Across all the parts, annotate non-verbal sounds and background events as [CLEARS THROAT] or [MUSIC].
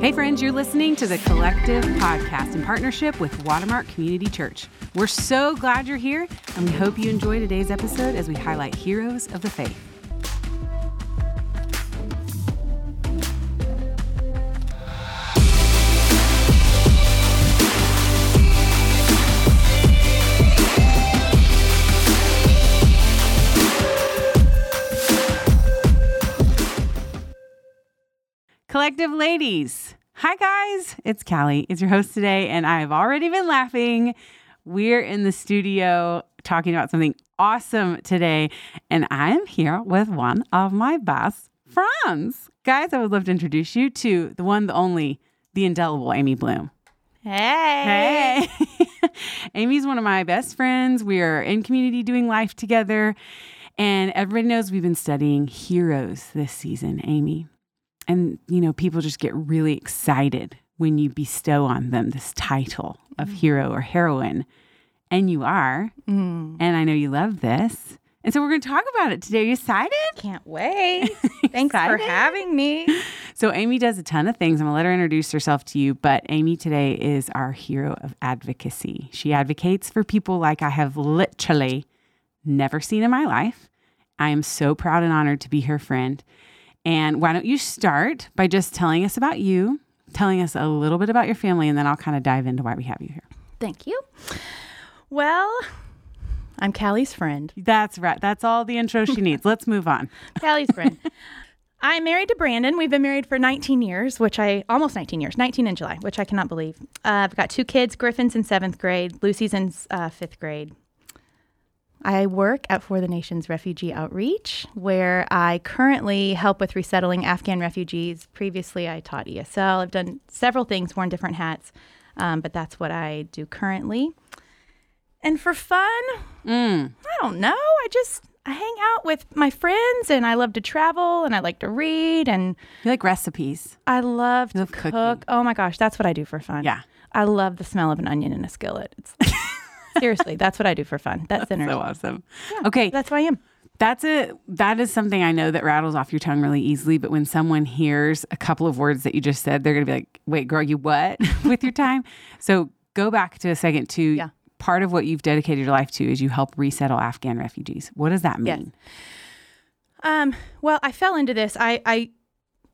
Hey, friends, you're listening to the Collective Podcast in partnership with Watermark Community Church. We're so glad you're here, and we hope you enjoy today's episode as we highlight heroes of the faith. Ladies. Hi, guys. It's Callie. It's your host today, and I have already been laughing. We're in the studio talking about something awesome today, and I'm here with one of my best friends. Guys, I would love to introduce you to the one, the only, the indelible Aimee Bloom. Hey. Hey. [LAUGHS] Aimee's one of my best friends. We are in community doing life together. And everybody knows we've been studying heroes this season, Aimee. And, you know, people just get really excited when you bestow on them this title of hero or heroine. And you are. Mm, And I know you love this. And so we're going to talk about it today. Are you excited? can't wait. [LAUGHS] Thanks for having me. So, Aimee does a ton of things. I'm going to let her introduce herself to you, but Aimee today is our hero of advocacy. She advocates for people like I have literally never seen in my life. I am so proud and honored to be her friend. And why don't you start by just telling us about you, telling us a little bit about your family, and then I'll kind of dive into why we have you here. Thank you. Well, I'm Callie's friend. That's right. That's all the intro she needs. Let's move on. [LAUGHS] Callie's friend. I'm married to Brandon. We've been married for 19 years, which I almost 19 years, 19 in July, which I cannot believe. Uh, I've got two kids. Griffin's in seventh grade. Lucy's in uh, fifth grade. I work at For the Nations Refugee Outreach, where I currently help with resettling Afghan refugees. Previously, I taught ESL. I've done several things, worn different hats, um, but that's what I do currently. And for fun, Mm. I don't know. I just I hang out with my friends, and I love to travel, and I like to read, and You like recipes? I love to cook. cooking. Oh my gosh, that's what I do for fun. Yeah. I love the smell of an onion in a skillet. It's, seriously, that's what I do for fun. That's dinner. So awesome. Okay. That's who I am. That's a that is something I know that rattles off your tongue really easily. But when someone hears a couple of words that you just said, they're gonna be like, "Wait, girl, you what?" [LAUGHS] with your time. So go back to a second to Yeah. part of what you've dedicated your life to is you help resettle Afghan refugees. What does that mean? Yes. Um, well, I fell into this. I, I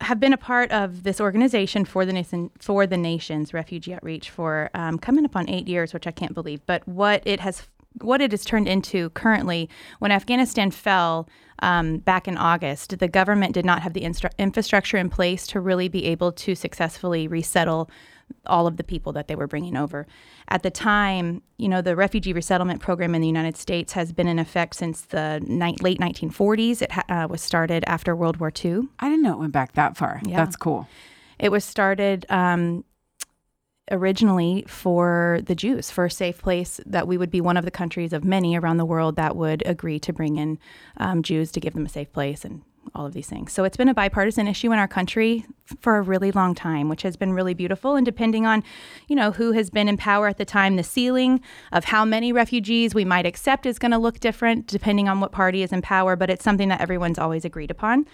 have been a part of this organization for the nation for the nations refugee outreach for um, coming up on eight years, which I can't believe. But what it has what it has turned into currently, when Afghanistan fell um, back in August, the government did not have the instru- infrastructure in place to really be able to successfully resettle all of the people that they were bringing over. At the time, you know, the refugee resettlement program in the United States has been in effect since the ni- late 1940s. It ha- uh, was started after World War II. I didn't know it went back that far. Yeah. That's cool. It was started um, originally for the Jews, for a safe place that we would be one of the countries of many around the world that would agree to bring in um, Jews to give them a safe place and all of these things. So it's been a bipartisan issue in our country for a really long time, which has been really beautiful. And depending on, you know, who has been in power at the time, the ceiling of how many refugees we might accept is going to look different depending on what party is in power. But it's something that everyone's always agreed upon.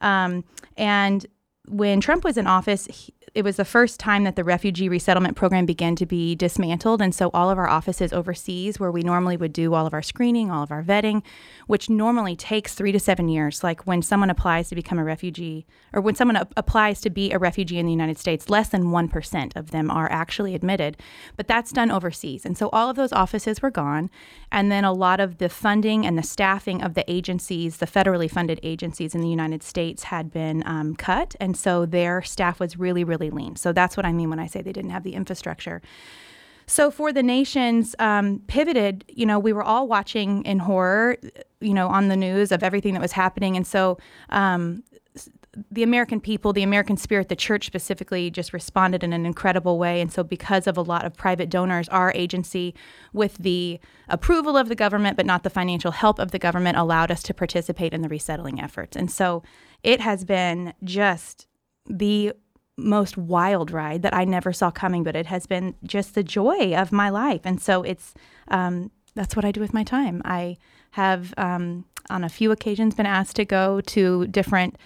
Um, and when Trump was in office, he, it was the first time that the refugee resettlement program began to be dismantled. And so all of our offices overseas, where we normally would do all of our screening, all of our vetting, which normally takes three to seven years, like when someone applies to become a refugee or when someone a- applies to be a refugee in the United States, less than 1% of them are actually admitted. But that's done overseas. And so all of those offices were gone. And then a lot of the funding and the staffing of the agencies, the federally funded agencies in the United States, had been um, cut. And so their staff was really, really lean. So that's what I mean when I say they didn't have the infrastructure. So for the nations um, pivoted, you know, we were all watching in horror, you know, on the news of everything that was happening, and so um, the American people, the American spirit, the church specifically, just responded in an incredible way. And so, because of a lot of private donors, our agency, with the approval of the government but not the financial help of the government, allowed us to participate in the resettling efforts. And so, it has been just the most wild ride that I never saw coming, but it has been just the joy of my life. And so it's um, that's what I do with my time. I have um, on a few occasions been asked to go to different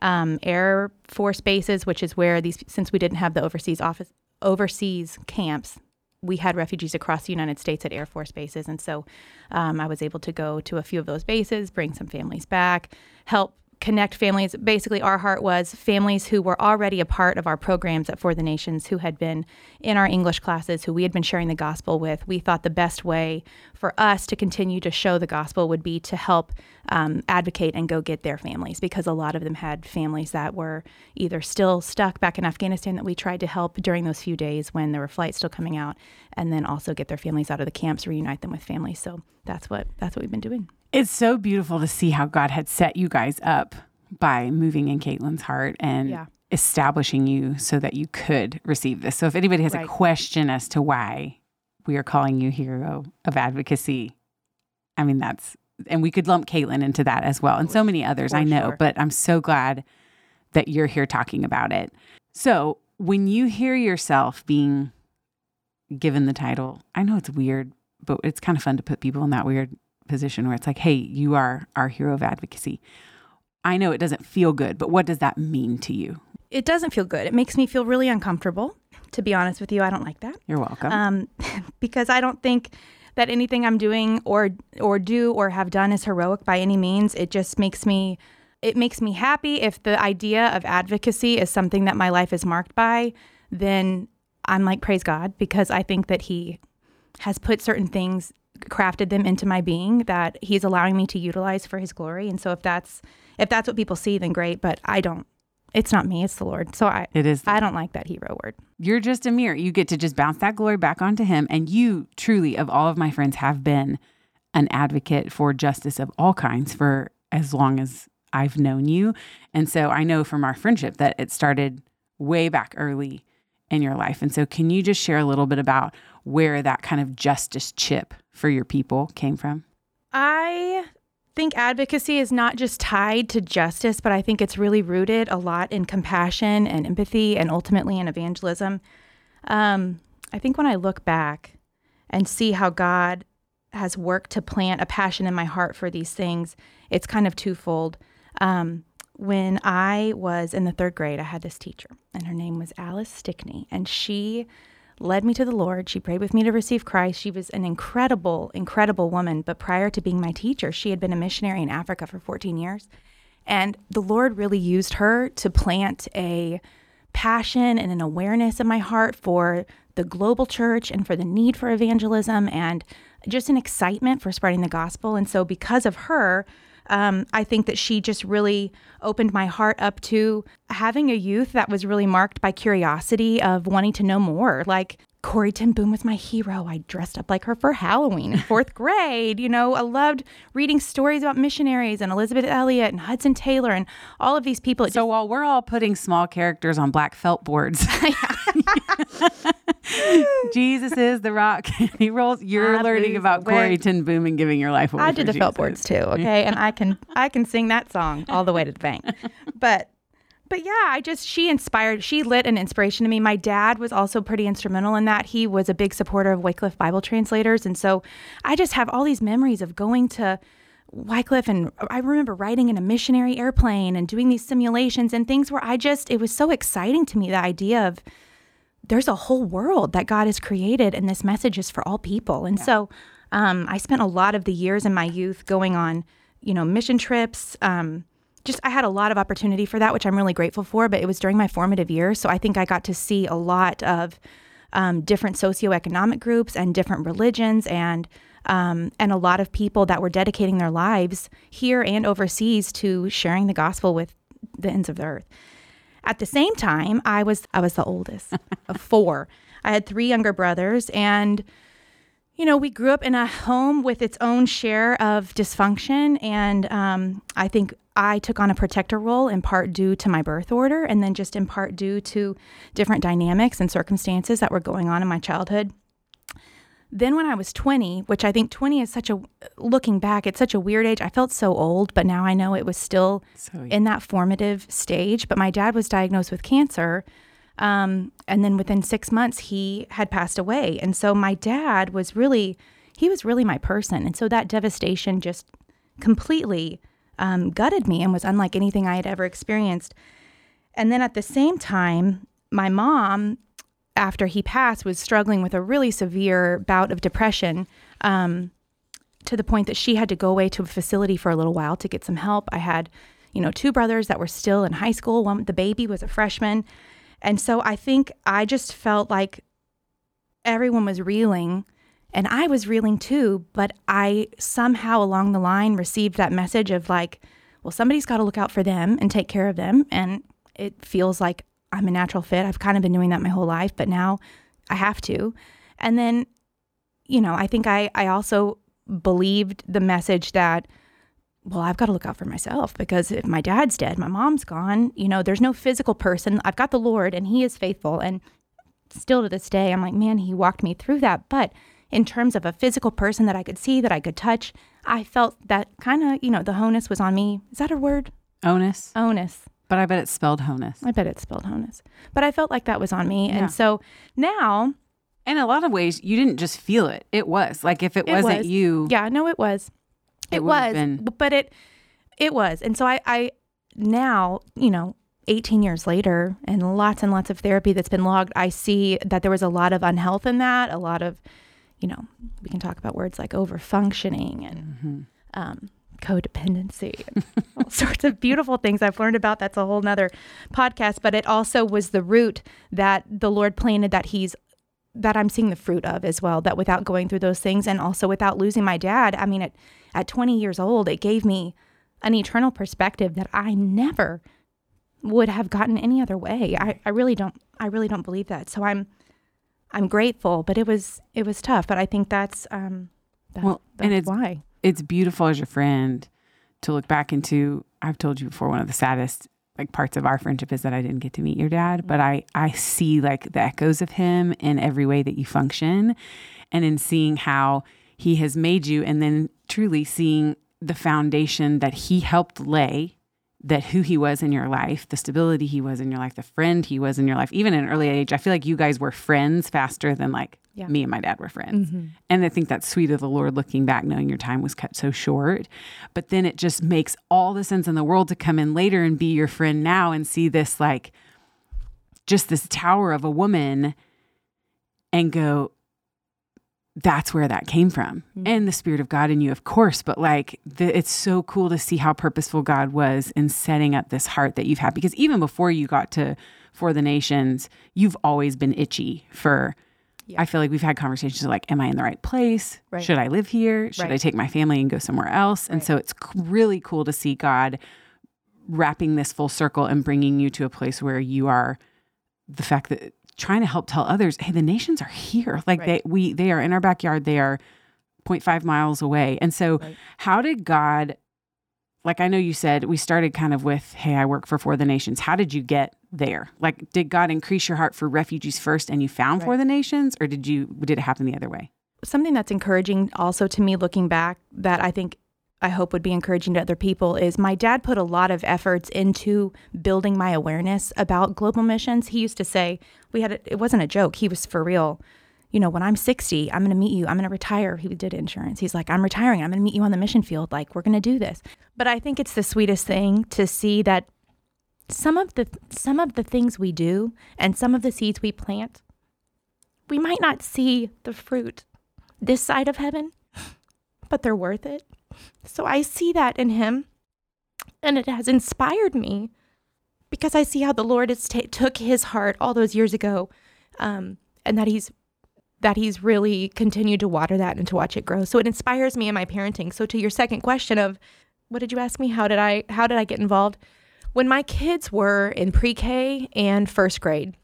um, Air Force bases, which is where these, since we didn't have the overseas office, overseas camps, we had refugees across the United States at Air Force bases. And so um, I was able to go to a few of those bases, bring some families back, help connect families. Basically, our heart was families who were already a part of our programs at For the Nations, who had been in our English classes, who we had been sharing the gospel with. We thought the best way for us to continue to show the gospel would be to help um, advocate and go get their families because a lot of them had families that were either still stuck back in Afghanistan that we tried to help during those few days when there were flights still coming out, and then also get their families out of the camps, reunite them with families. So that's what that's what we've been doing. It's so beautiful to see how God had set you guys up by moving in Caitlin's heart and Yeah. establishing you so that you could receive this. So if anybody has a question as to why we are calling you hero of advocacy, I mean that's and we could lump Caitlin into that as well, and so many others For I know. sure. But I'm so glad that you're here talking about it. So when you hear yourself being given the title, I know it's weird, but it's kind of fun to put people in that weird position where it's like, hey, you are our hero of advocacy. I know it doesn't feel good, but what does that mean to you? It doesn't feel good. It makes me feel really uncomfortable. To be honest with you, I don't like that. You're welcome. um, [LAUGHS] because I don't think that anything I'm doing or or do or have done is heroic by any means. It just makes me it makes me happy if the idea of advocacy is something that my life is marked by. Then I'm like praise God because I think that He has put certain things crafted them into my being that he's allowing me to utilize for his glory and so if that's if that's what people see then great but i don't it's not me it's the lord so i it is. i don't like that hero word You're just a mirror. You get to just bounce that glory back onto him. And you truly, of all of my friends, have been an advocate for justice of all kinds for as long as I've known you. And so I know from our friendship that it started way back early in your life. And so, can you just share a little bit about where that kind of justice chip for your people came from? I think advocacy is not just tied to justice, but I think it's really rooted a lot in compassion and empathy and ultimately in evangelism. Um, I think when I look back and see how God has worked to plant a passion in my heart for these things, it's kind of twofold. Um, when I was in the third grade, I had this teacher, and her name was Alice Stickney, and she led me to the Lord. She prayed with me to receive Christ. She was an incredible, incredible woman. But prior to being my teacher, she had been a missionary in Africa for 14 years. And the Lord really used her to plant a passion and an awareness in my heart for the global church and for the need for evangelism and just an excitement for spreading the gospel. And so, because of her, um, I think that she just really opened my heart up to having a youth that was really marked by curiosity of wanting to know more. Like Corrie Ten Boom was my hero. I dressed up like her for Halloween in fourth [LAUGHS] grade. You know, I loved reading stories about missionaries and Elisabeth Elliot and Hudson Taylor and all of these people. It So, while we're all putting small characters on black felt boards, [LAUGHS] [LAUGHS] Jesus is the rock. he rolls. You're I learning about Corrie. Ten Boom and giving your life away. I did the felt boards too, okay, and I can I can sing that song all the way to the bank. But but yeah, I just she inspired. She lit an inspiration to me. My dad was also pretty instrumental in that. He was a big supporter of Wycliffe Bible translators, and so I just have all these memories of going to Wycliffe, and I remember riding in a missionary airplane and doing these simulations and things where I just it was so exciting to me the idea of there's a whole world that God has created, and this message is for all people. And so, um, I spent a lot of the years in my youth going on, you know, mission trips. Um, just I had a lot of opportunity for that, which I'm really grateful for. But it was during my formative years, so I think I got to see a lot of um, different socioeconomic groups and different religions and um, and a lot of people that were dedicating their lives here and overseas to sharing the gospel with the ends of the earth. At the same time, I was I was the oldest [LAUGHS] of four. I had three younger brothers, and you know we grew up in a home with its own share of dysfunction. And um, I think I took on a protector role in part due to my birth order, and then just in part due to different dynamics and circumstances that were going on in my childhood. Then when I was 20, which I think 20 is such a looking back, it's such a weird age. I felt so old, but now I know it was still So in that formative stage. But my dad was diagnosed with cancer. Um, and then within six months, he had passed away. And so my dad was really, he was really my person. And so that devastation just completely um, gutted me and was unlike anything I had ever experienced. And then at the same time, my mom, after he passed, was struggling with a really severe bout of depression. Um, to the point that she had to go away to a facility for a little while to get some help. I had, you know, two brothers that were still in high school. One, the baby was a freshman. And so I think I just felt like everyone was reeling and I was reeling too, but I somehow along the line received that message of like, well, somebody's got to look out for them and take care of them. And it feels like I'm a natural fit. I've kind of been doing that my whole life, but now I have to. And then, you know, I think I, I also believed the message that, well, I've got to look out for myself because if my dad's dead, my mom's gone, you know, there's no physical person. I've got the Lord and He is faithful. And still to this day, I'm like, man, He walked me through that. But in terms of a physical person that I could see, that I could touch, I felt that kind of, you know, the honus was on me. Is that a word? Onus. Onus. But I bet it's spelled honus. I bet it's spelled honus. But I felt like that was on me. Yeah. And so now, In a lot of ways, you didn't just feel it. It was like if it, It wasn't was. you. yeah, no, it was. It It, was. been- But it, it was. And so I, I now, you know, 18 years later and lots and lots of therapy that's been logged, I see that there was a lot of unhealth in that, a lot of, you know, we can talk about words like overfunctioning and Mm-hmm. um, codependency and [LAUGHS] all sorts of beautiful things I've learned about. That's a whole nother podcast. But it also was the root that the Lord planted that He's that I'm seeing the fruit of as well. That without going through those things and also without losing my dad, I mean, at at 20 years old, it gave me an eternal perspective that I never would have gotten any other way. I, I really don't I really don't believe that. So I'm I'm grateful, but it was it was tough. But I think that's um that, Well, that's and it's- why. it's beautiful as your friend to look back into i've told you before one of the saddest like parts of our friendship is that i didn't get to meet your dad but i i see like the echoes of him in every way that you function and in seeing how he has made you and then truly seeing the foundation that he helped lay that who he was in your life the stability he was in your life the friend he was in your life even in an early age i feel like you guys were friends faster than like Yeah. me and my dad were friends mm-hmm. and I think that's sweet of the Lord looking back, knowing your time was cut so short. But then it just makes all the sense in the world to come in later and be your friend now and see this like just this tower of a woman and go, that's where that came from. Mm-hmm. And the Spirit of God in you, of course. But like, the, it's so cool to see how purposeful God was in setting up this heart that you've had. Because even before you got to For the Nations, you've always been itchy for. I feel like we've had conversations like, am I in the right place? Right. Should I live here? Should I take my family and go somewhere else? And so it's really cool to see God wrapping this full circle and bringing you to a place where you are the fact that trying to help tell others, hey, the nations are here. Like Right. they we they are in our backyard. They are 0.5 miles away. And so Right. how did God like I know you said we started kind of with, hey, I work for For the Nations. How did you get there? Like did God increase your heart for refugees first and you found Right. For the Nations or did you did it happen the other way? something that's encouraging also to me looking back that I think I hope would be encouraging to other people is my dad put a lot of efforts into building my awareness about global missions. He used to say, we had a, it wasn't a joke, he was for real. You know, when I'm 60, I'm going to meet you. I'm going to retire. He did insurance. He's like, I'm retiring. I'm going to meet you on the mission field. Like, we're going to do this. But I think it's the sweetest thing to see that some of the some of the things we do and some of the seeds we plant, we might not see the fruit this side of heaven, but they're worth it. So I see that in him, and it has inspired me because I see how the Lord has ta- took his heart all those years ago, um, and that he's that he's really continued to water that and to watch it grow. So it inspires me in my parenting. So to your second question of what did you ask me? How did I how did I get involved? When my kids were in pre-K and first grade,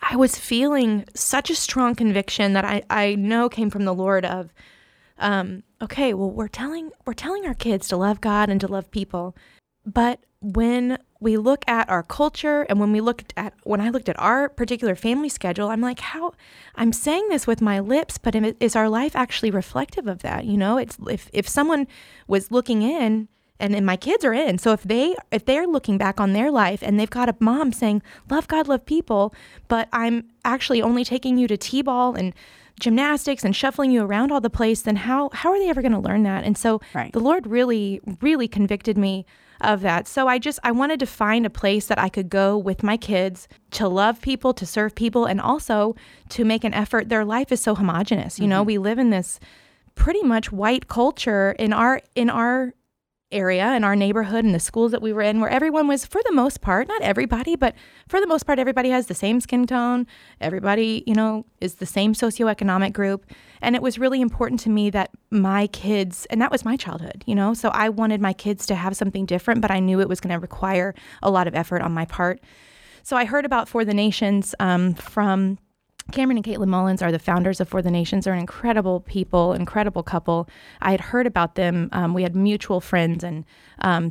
I was feeling such a strong conviction that I, I know came from the Lord of, um, okay, well, we're telling we're telling our kids to love God and to love people, but when we look at our culture and when we looked at when I looked at our particular family schedule, I'm like, how I'm saying this with my lips, but is our life actually reflective of that? You know, it's if if someone was looking in and then my kids are in so if they if they're looking back on their life and they've got a mom saying love god love people but i'm actually only taking you to t-ball and gymnastics and shuffling you around all the place, then how how are they ever going to learn that? And so Right. the Lord really, really convicted me of that. So I just I wanted to find a place that I could go with my kids to love people, to serve people, and also to make an effort. Their life is so homogenous. You know, mm-hmm. we live in this pretty much white culture in our in our area in our neighborhood and the schools that we were in where everyone was for the most part not everybody but for the most part everybody has the same skin tone. Everybody you know is the same socioeconomic group. And it was really important to me that my kids and that was my childhood you know? So i wanted my kids to have something different but i knew it was going to require a lot of effort on my part. So i heard about for the nations um, from Cameron and Caitlin Mullins are the founders of For the Nations. They're an incredible people, incredible couple. I had heard about them. Um, we had mutual friends and um,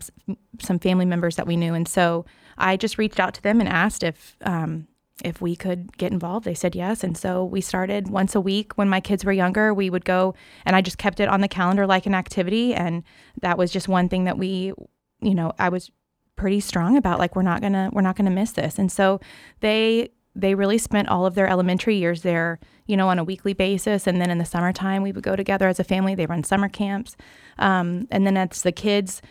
some family members that we knew, and so I just reached out to them and asked if um, if we could get involved. They said yes, and so we started once a week. When my kids were younger, we would go, and I just kept it on the calendar like an activity, and that was just one thing that we, you know, I was pretty strong about like we're not gonna we're not gonna miss this and so they they really spent all of their elementary years there you know on a weekly basis. And then in the summertime we would go together as a family. They run summer camps. Um, and then as the kids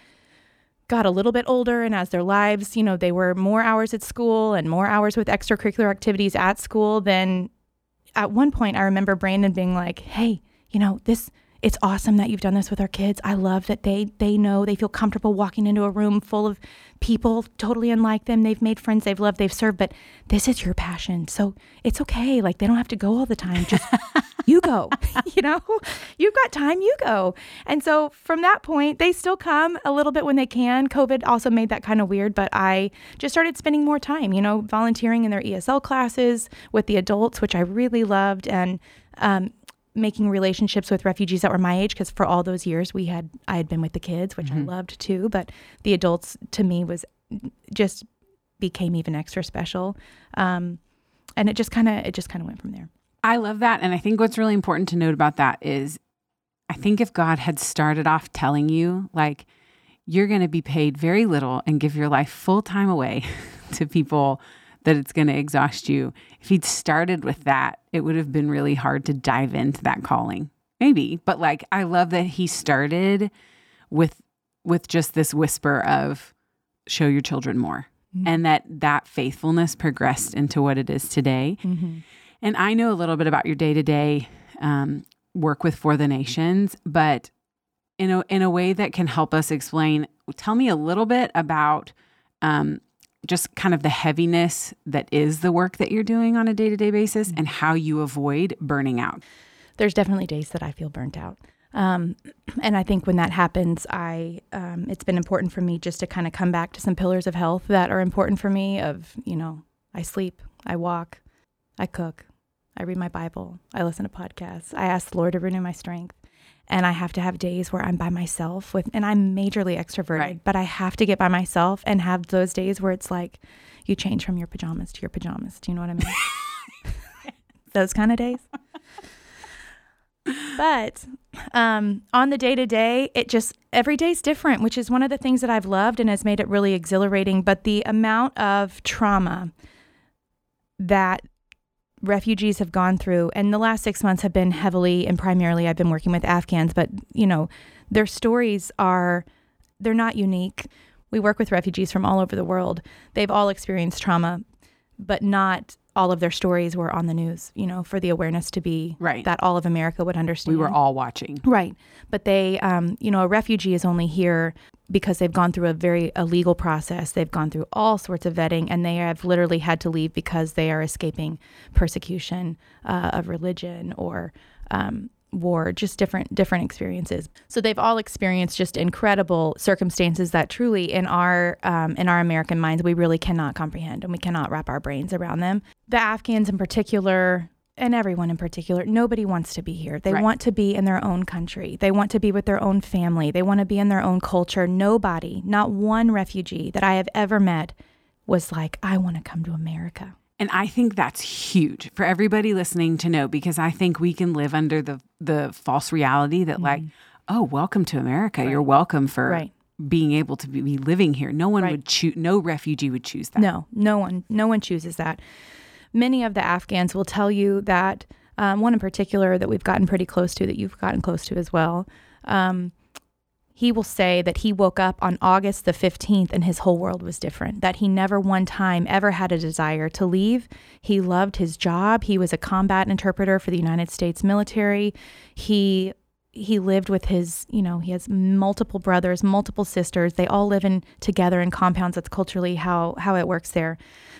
got a little bit older and as their lives you know they were more hours at school and more hours with extracurricular activities at school then at one point i remember brandon being like hey you know this it's awesome that you've done this with our kids. I love that they they know they feel comfortable walking into a room full of people totally unlike them. They've made friends they've loved they've served but this is your passion. So it's okay. Like they don't have to go all the time. Just [LAUGHS] you go [LAUGHS] you know? You've got time you go. And so from that point they still come a little bit when they can. Covid also made that kind of weird but i just started spending more time you know volunteering in their esl classes with the adults which i really loved. And um, making relationships with refugees that were my age because for all those years we had i had been with the kids which i loved too but the adults to me was just became even extra special um, and it just kind of it just kind of went from there I love that. And I think what's really important to note about that is I think if God had started off telling you, like, you're going to be paid very little and give your life full time away [LAUGHS] to people that it's going to exhaust you, if he'd started with that, it would have been really hard to dive into that calling. Maybe, but like, I love that he started with with just this whisper of show your children more mm-hmm. and that that faithfulness progressed into what it is today mm-hmm. and I know a little bit about your day to day work with For the Nations, but in a in a way that can help us explain. Tell me a little bit about um, just kind of the heaviness that is the work that you're doing on a day to day basis, and how you avoid burning out. there's definitely days that I feel burnt out. Um, [CLEARS THROAT] and I think when that happens, I um, it's been important for me just to kind of come back to some pillars of health that are important for me. Of you know, I sleep, I walk, I cook, I read my Bible, I listen to podcasts, I ask the Lord to renew my strength. And I have to have days where I'm by myself with, and I'm majorly extroverted, Right. but I have to get by myself and have those days where it's like you change from your pajamas to your pajamas. Do you know what I mean? [LAUGHS] those kind of days. But um, on the day to day, it just every day's different, which is one of the things that I've loved and has made it really exhilarating. But the amount of trauma that refugees have gone through, and the last six months have been heavily and primarily I've been working with Afghans, but you know, their stories are they're not unique. We work with refugees from all over the world. They've all experienced trauma, but not all of their stories were on the news, you know, for the awareness to be Right. that all of America would understand. We were all watching. Right. But they, um, you know, a refugee is only here because they've gone through a very a legal process. They've gone through all sorts of vetting and they have literally had to leave because they are escaping persecution uh, of religion or um, war, just different different experiences. So they've all experienced just incredible circumstances that truly, in our um, in our American minds, we really cannot comprehend and we cannot wrap our brains around them. The Afghans, in particular, and everyone in particular, nobody wants to be here. They Right. want to be in their own country. They want to be with their own family. They want to be in their own culture. Nobody, not one refugee that I have ever met, was like, I want to come to America. And I think that's huge for everybody listening to know because I think we can live under the the false reality that like, mm-hmm. oh, welcome to America. You're welcome for Right. being able to be, be living here. No one Right. would choose no refugee would choose that. No, no one, no one chooses that. Many of the Afghans will tell you that um, one in particular that we've gotten pretty close to, that you've gotten close to as well. Um, he will say that he woke up on August the 15th and his whole world was different, that he never one time ever had a desire to leave. He loved his job. He was a combat interpreter for the United States military. He he lived with his, you know, he has multiple brothers, multiple sisters. They all live in together in compounds. That's culturally how how it works there.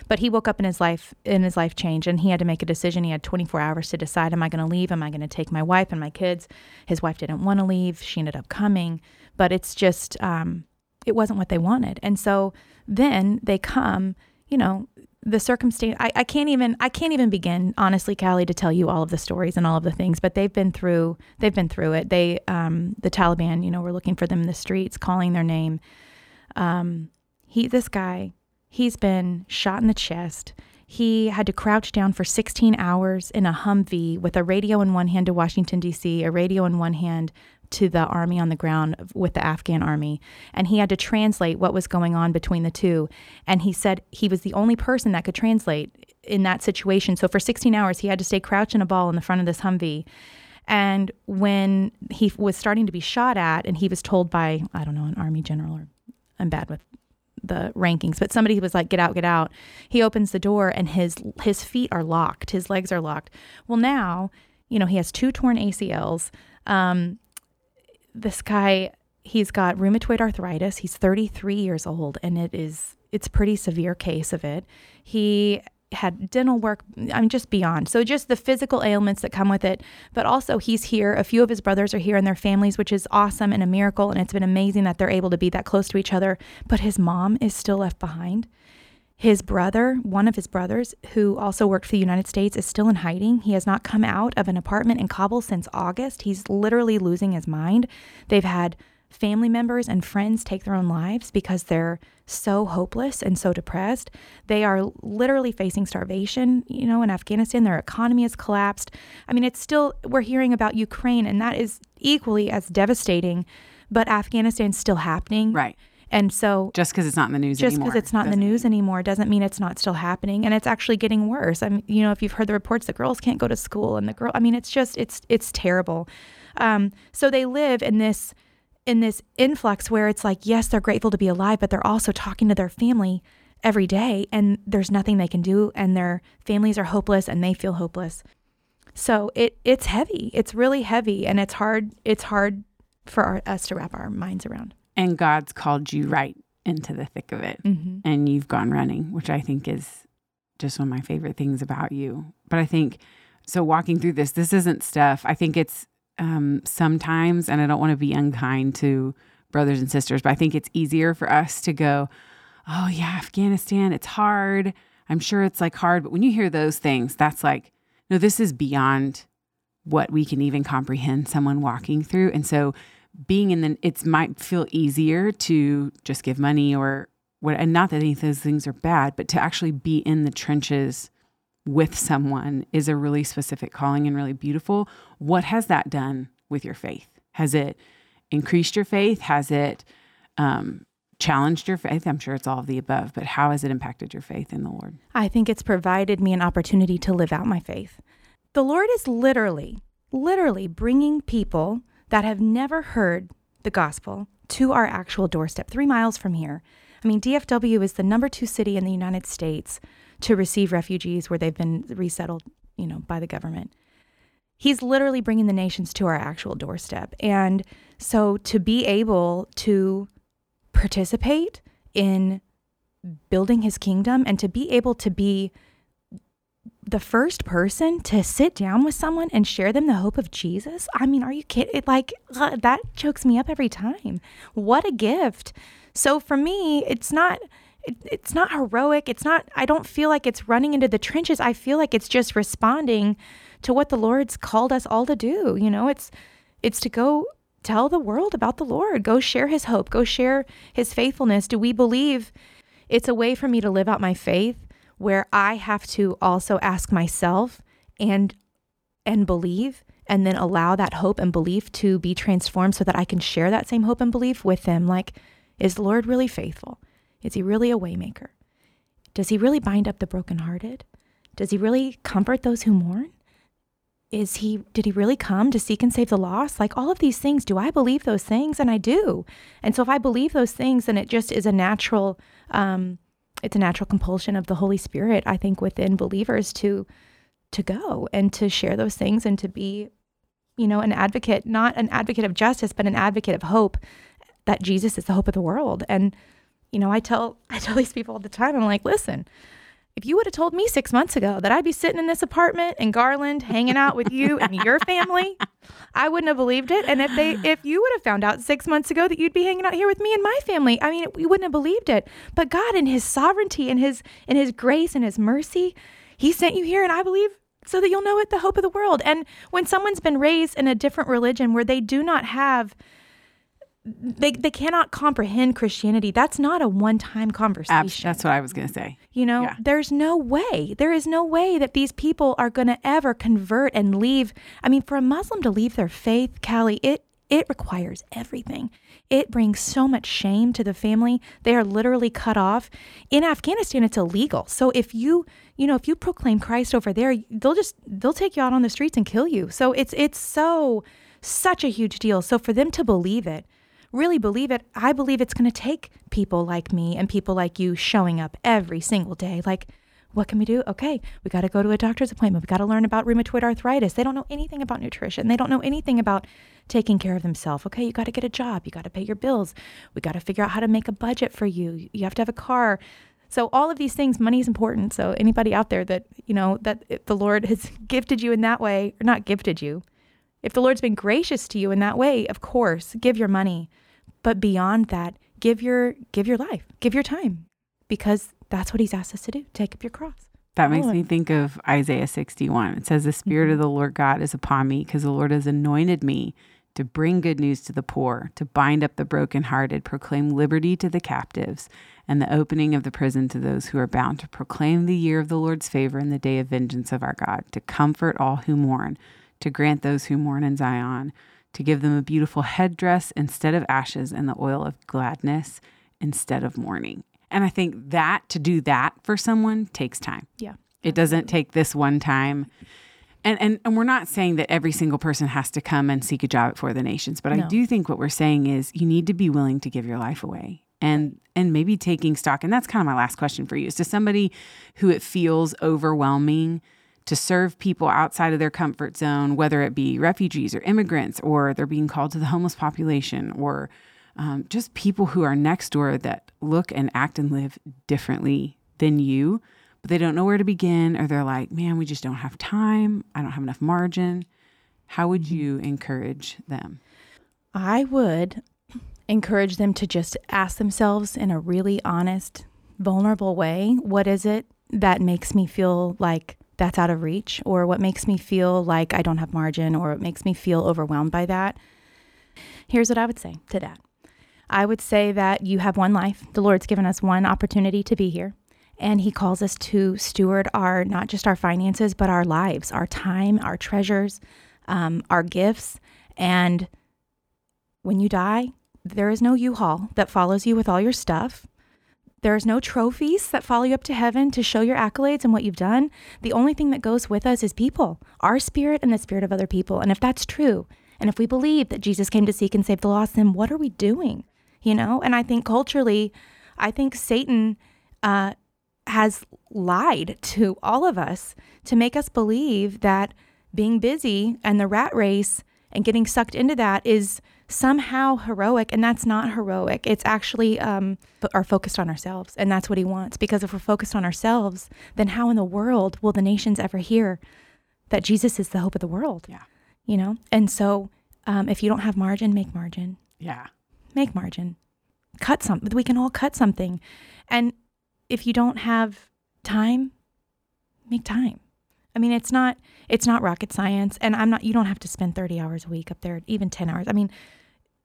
But he woke up in his life in his life changed and he had to make a decision. He had 24 hours to decide am I going to leave? Am I going to take my wife and my kids? His wife didn't want to leave. She ended up coming, but it's just um it wasn't what they wanted. And so then they come, you know, the circumstance I, I can't even I can't even begin honestly Callie to tell you all of the stories and all of the things but they've been through they've been through it they um the Taliban you know were looking for them in the streets calling their name um he this guy he's been shot in the chest he had to crouch down for 16 hours in a Humvee with a radio in one hand to Washington D.C. a radio in one hand to the army on the ground with the Afghan army. And he had to translate what was going on between the two. And he said he was the only person that could translate in that situation. So for 16 hours, he had to stay crouched in a ball in the front of this Humvee. And when he was starting to be shot at, and he was told by, I don't know, an army general, or I'm bad with the rankings, but somebody was like, "Get out, get out." He opens the door, and his his feet are locked, his legs are locked. Well, now you know he has two torn ACLs. Um, this guy he's got rheumatoid arthritis. He's 33 years old and it is it's pretty severe case of it. He had dental work, I'm just beyond. So just the physical ailments that come with it, but also he's here. A few of his brothers are here and their families, which is awesome and a miracle and it's been amazing that they're able to be that close to each other, but his mom is still left behind. His brother, one of his brothers, who also worked for the United States, is still in hiding. He has not come out of an apartment in Kabul since August. He's literally losing his mind. They've had family members and friends take their own lives because they're so hopeless and so depressed. They are literally facing starvation, you know, in Afghanistan. Their economy has collapsed. I mean, it's still, we're hearing about Ukraine, and that is equally as devastating, but Afghanistan's still happening. Right. And so just because it's not in the news just anymore. because it's not in the news anymore doesn't mean it's not still happening and it's actually getting worse. I mean, you know, if you've heard the reports the girls can't go to school and the girl I mean, it's just it's it's terrible. Um, so they live in this in this influx where it's like, yes, they're grateful to be alive, but they're also talking to their family every day and there's nothing they can do and their families are hopeless and they feel hopeless. So it it's heavy. It's really heavy and it's hard it's hard for our, us to wrap our minds around and God's called you right into the thick of it. Mm-hmm. And you've gone running, which I think is just one of my favorite things about you. But I think so walking through this, this isn't stuff. I think it's um, sometimes, and I don't want to be unkind to brothers and sisters, but I think it's easier for us to go, oh, yeah, Afghanistan, it's hard. I'm sure it's like hard. But when you hear those things, that's like, no, this is beyond what we can even comprehend someone walking through. And so being in the it might feel easier to just give money or what and not that any of those things are bad but to actually be in the trenches with someone is a really specific calling and really beautiful what has that done with your faith? Has it increased your faith? Has it um, challenged your faith? I'm sure it's all of the above but how has it impacted your faith in the lord? I think it's provided me an opportunity to live out my faith. The lord is literally literally bringing people that have never heard the gospel to our actual doorstep, three miles from here. I mean, DFW is the number two city in the United States to receive refugees where they've been resettled, you know, by the government. He's literally bringing the nations to our actual doorstep. And so to be able to participate in building his kingdom and to be able to be the first person to sit down with someone and share them the hope of Jesus. I mean, are you kidding? Like, uh, that chokes me up every time. What a gift. So for me, it's not. It, it's not heroic. It's not, I don't feel like it's running into the trenches. I feel like it's just responding to what the Lord's called us all to do. You know, it's, it's to go tell the world about the Lord, go share his hope, go share his faithfulness. Do we believe it's a way for me to live out my faith where I have to also ask myself and and believe and then allow that hope and belief to be transformed so that I can share that same hope and belief with them like is the Lord really faithful? Is he really a waymaker? Does he really bind up the brokenhearted? Does he really comfort those who mourn? is he did he really come to seek and save the lost like all of these things do i believe those things and i do and so if i believe those things then it just is a natural um it's a natural compulsion of the holy spirit i think within believers to to go and to share those things and to be you know an advocate not an advocate of justice but an advocate of hope that jesus is the hope of the world and you know i tell [LAUGHS] i tell these people all the time i'm like listen if you would have told me six months ago that I'd be sitting in this apartment in Garland hanging out with you and your family, I wouldn't have believed it. And if they, if you would have found out six months ago that you'd be hanging out here with me and my family, I mean, we wouldn't have believed it. But God, in His sovereignty and His, in His grace and His mercy, He sent you here, and I believe so that you'll know it, the hope of the world. And when someone's been raised in a different religion where they do not have they they cannot comprehend Christianity. That's not a one-time conversation. That's what I was going to say. You know, Yeah. there's no way. There is no way that these people are going to ever convert and leave. I mean, for a Muslim to leave their faith, Callie, it it requires everything. It brings so much shame to the family. They are literally cut off. In Afghanistan, it's illegal. So if you, you know, if you proclaim Christ over there, they'll just they'll take you out on the streets and kill you. So it's it's so such a huge deal. So for them to believe it, really believe it, I believe it's going to take people like me and people like you showing up every single day. Like, what can we do? Okay, we got to go to a doctor's appointment. We got to learn about rheumatoid arthritis. They don't know anything about nutrition. They don't know anything about taking care of themselves. Okay, you got to get a job. You got to pay your bills. We got to figure out how to make a budget for you. You have to have a car. So all of these things, money is important. So anybody out there that, you know, that eh, the Lord has [LAUGHS] gifted you in that way, or not gifted you, if the Lord's been gracious to you in that way, of course, give your money. But beyond that, give your give your life, give your time, because that's what He's asked us to do. Take up your cross. That makes me think of Isaiah 61. It says, The Spirit of mm-hmm. the Lord God is upon me because the Lord has anointed me to bring good news to the poor, to bind up the brokenhearted, proclaim liberty to the captives, and the opening of the prison to those who are bound, to proclaim the year of the Lord's favor and the day of vengeance of our God, to comfort all who mourn, to grant those who mourn in Zion, to give them a beautiful headdress instead of ashes and the oil of gladness instead of mourning. And I think that to do that for someone takes time. Yeah. It doesn't take this one time. And, and and we're not saying that every single person has to come and seek a job at For the Nations, but I do think what we're saying is you need to be willing to give your life away. And and maybe taking stock. And that's kind of my last question for you. Is to somebody who it feels overwhelming to serve people outside of their comfort zone, whether it be refugees or immigrants, or they're being called to the homeless population, or um, just people who are next door that look and act and live differently than you, but they don't know where to begin, or they're like, man, we just don't have time. I don't have enough margin. How would you encourage them? I would encourage them to just ask themselves in a really honest, vulnerable way what is it that makes me feel like that's out of reach, or what makes me feel like I don't have margin, or what makes me feel overwhelmed by that? Here's what I would say to that I would say that you have one life. The Lord's given us one opportunity to be here. And he calls us to steward our, not just our finances, but our lives, our time, our treasures, um, our gifts. And when you die, there is no U-Haul that follows you with all your stuff. There's no trophies that follow you up to heaven to show your accolades and what you've done. The only thing that goes with us is people, our spirit and the spirit of other people. And if that's true, and if we believe that Jesus came to seek and save the lost, then what are we doing? You know? And I think culturally, I think Satan uh, has lied to all of us to make us believe that being busy and the rat race and getting sucked into that is somehow heroic and that's not heroic. It's actually um are focused on ourselves and that's what he wants because if we're focused on ourselves then how in the world will the nations ever hear that jesus is the hope of the world? Yeah. you know? And so um, if you don't have margin make margin. Yeah. make margin. Cut some we can all cut something. And if you don't have time make time. I mean it's not it's not rocket science and i'm not you don't have to spend 30 hours a week up there even 10 hours. I mean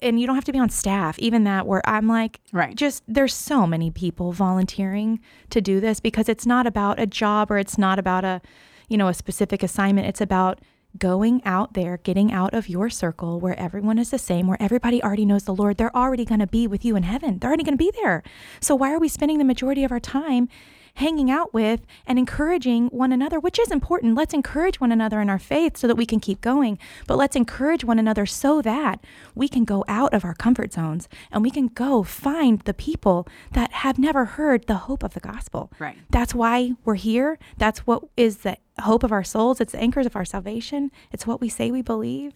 and you don't have to be on staff even that where i'm like Right. just there's so many people volunteering to do this because it's not about a job or it's not about a you know a specific assignment. It's about going out there getting out of your circle where everyone is the same where everybody already knows the lord. They're already going to be with you in heaven. They're already going to be there. So why are we spending the majority of our time hanging out with and encouraging one another, which is important. Let's encourage one another in our faith so that we can keep going. But let's encourage one another so that we can go out of our comfort zones and we can go find the people that have never heard the hope of the gospel. Right. That's why we're here. That's what is the hope of our souls. It's the anchors of our salvation. It's what we say we believe.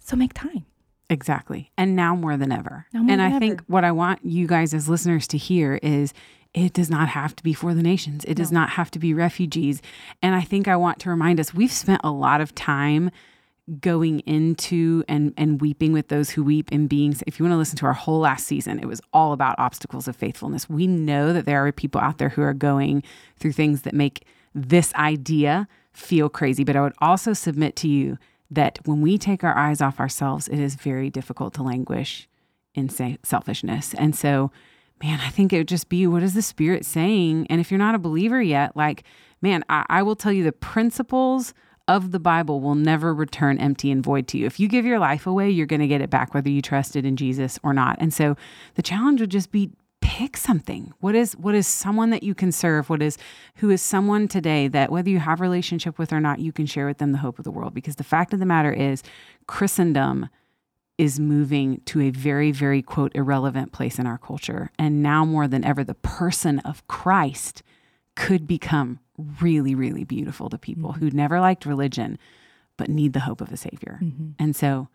So make time. Exactly. And now more than ever. More and than I think what I want you guys as listeners to hear is it does not have to be for the nations. It does not have to be refugees. And I think I want to remind us we've spent a lot of time going into and and weeping with those who weep and being if you want to listen to our whole last season it was all about obstacles of faithfulness we know that there are people out there who are going through things that make this idea feel crazy but i would also submit to you that when we take our eyes off ourselves it is very difficult to languish in say, selfishness and so man i think it would just be what is the spirit saying and if you're not a believer yet like man i, I will tell you the principles of the Bible will never return empty and void to you. If you give your life away, you're going to get it back, whether you trusted in Jesus or not. And so the challenge would just be pick something. What is what is someone that you can serve? What is who is someone today that whether you have a relationship with or not, you can share with them the hope of the world? Because the fact of the matter is, Christendom is moving to a very, very quote irrelevant place in our culture. And now more than ever, the person of Christ could become really, really beautiful to people mm-hmm. who never liked religion but need the hope of a savior. Mm-hmm. And so,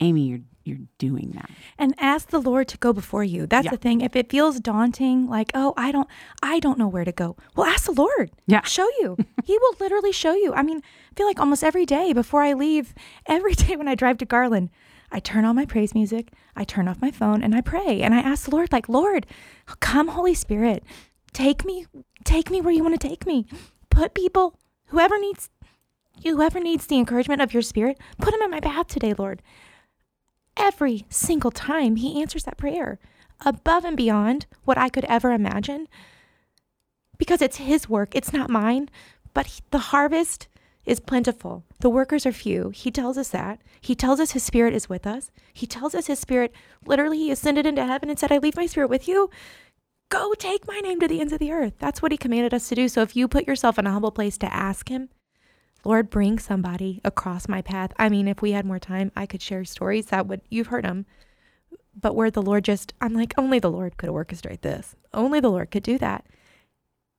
Aimee, you're you're doing that. and ask the lord to go before you that's Yeah. the thing if it feels daunting like oh i don't i don't know where to go well ask the lord Yeah. show you [LAUGHS] he will literally show you i mean i feel like almost every day before i leave every [LAUGHS] day when i drive to garland i turn on my praise music i turn off my phone and i pray and i ask the lord like lord come holy spirit take me take me where you want to take me put people whoever needs whoever needs the encouragement of your spirit put them in my path today lord every single time he answers that prayer above and beyond what I could ever imagine because it's his work, it's not mine. But he- the harvest is plentiful, the workers are few. He tells us that. He tells us his spirit is with us. He tells us his spirit literally he ascended into heaven and said, I leave my spirit with you. Go take my name to the ends of the earth. That's what he commanded us to do. So if you put yourself in a humble place to ask him, Lord, bring somebody across my path. I mean, if we had more time, I could share stories that would, you've heard them. But where the Lord just, I'm like, only the Lord could orchestrate this. Only the Lord could do that.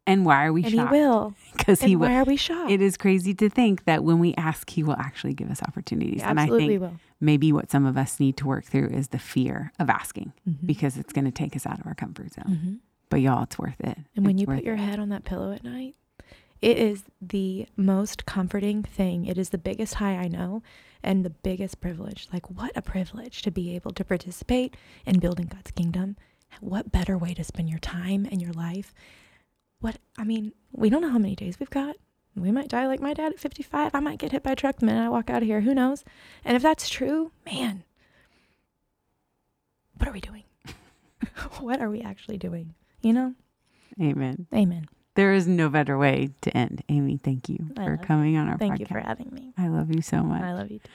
And why are we and shocked? [LAUGHS] He will. Because And he why are we shocked? It is crazy to think that when we ask, he will actually give us opportunities. And I absolutely think will. maybe what some of us need to work through is the fear of asking Mhm. because it's going to take us out of our comfort zone. Mhm. But y'all, it's worth it. And when you put your it. head on that pillow at night, it is the most comforting thing. It is the biggest high I know and the biggest privilege. Like, what a privilege to be able to participate in building God's kingdom. What better way to spend your time and your life? What, I mean, we don't know how many days we've got. We might die like my dad at 55. I might get hit by a truck the minute I walk out of here. Who knows? And if that's true, man, what are we doing? [LAUGHS] what are we actually doing? You know? Amen. Amen. There is no better way to end. Aimee, thank you I for you. coming on our Thank podcast. you for having me. I love you so much. I love you too.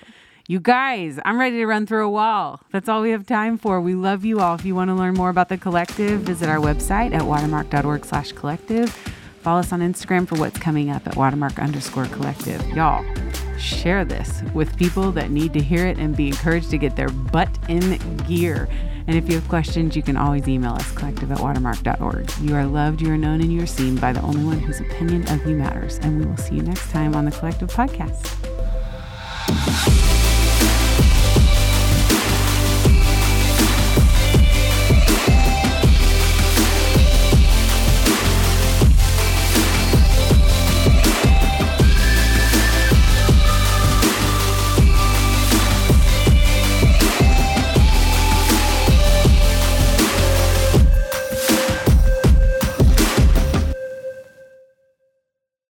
You guys, I'm ready to run through a wall. That's all we have time for. We love you all. If you want to learn more about the collective, visit our website at watermark.org slash collective. Follow us on Instagram for what's coming up at watermark underscore collective. Y'all, share this with people that need to hear it and be encouraged to get their butt in gear. And if you have questions, you can always email us collective at watermark.org. You are loved, you are known, and you are seen by the only one whose opinion of you matters. And we will see you next time on the Collective Podcast.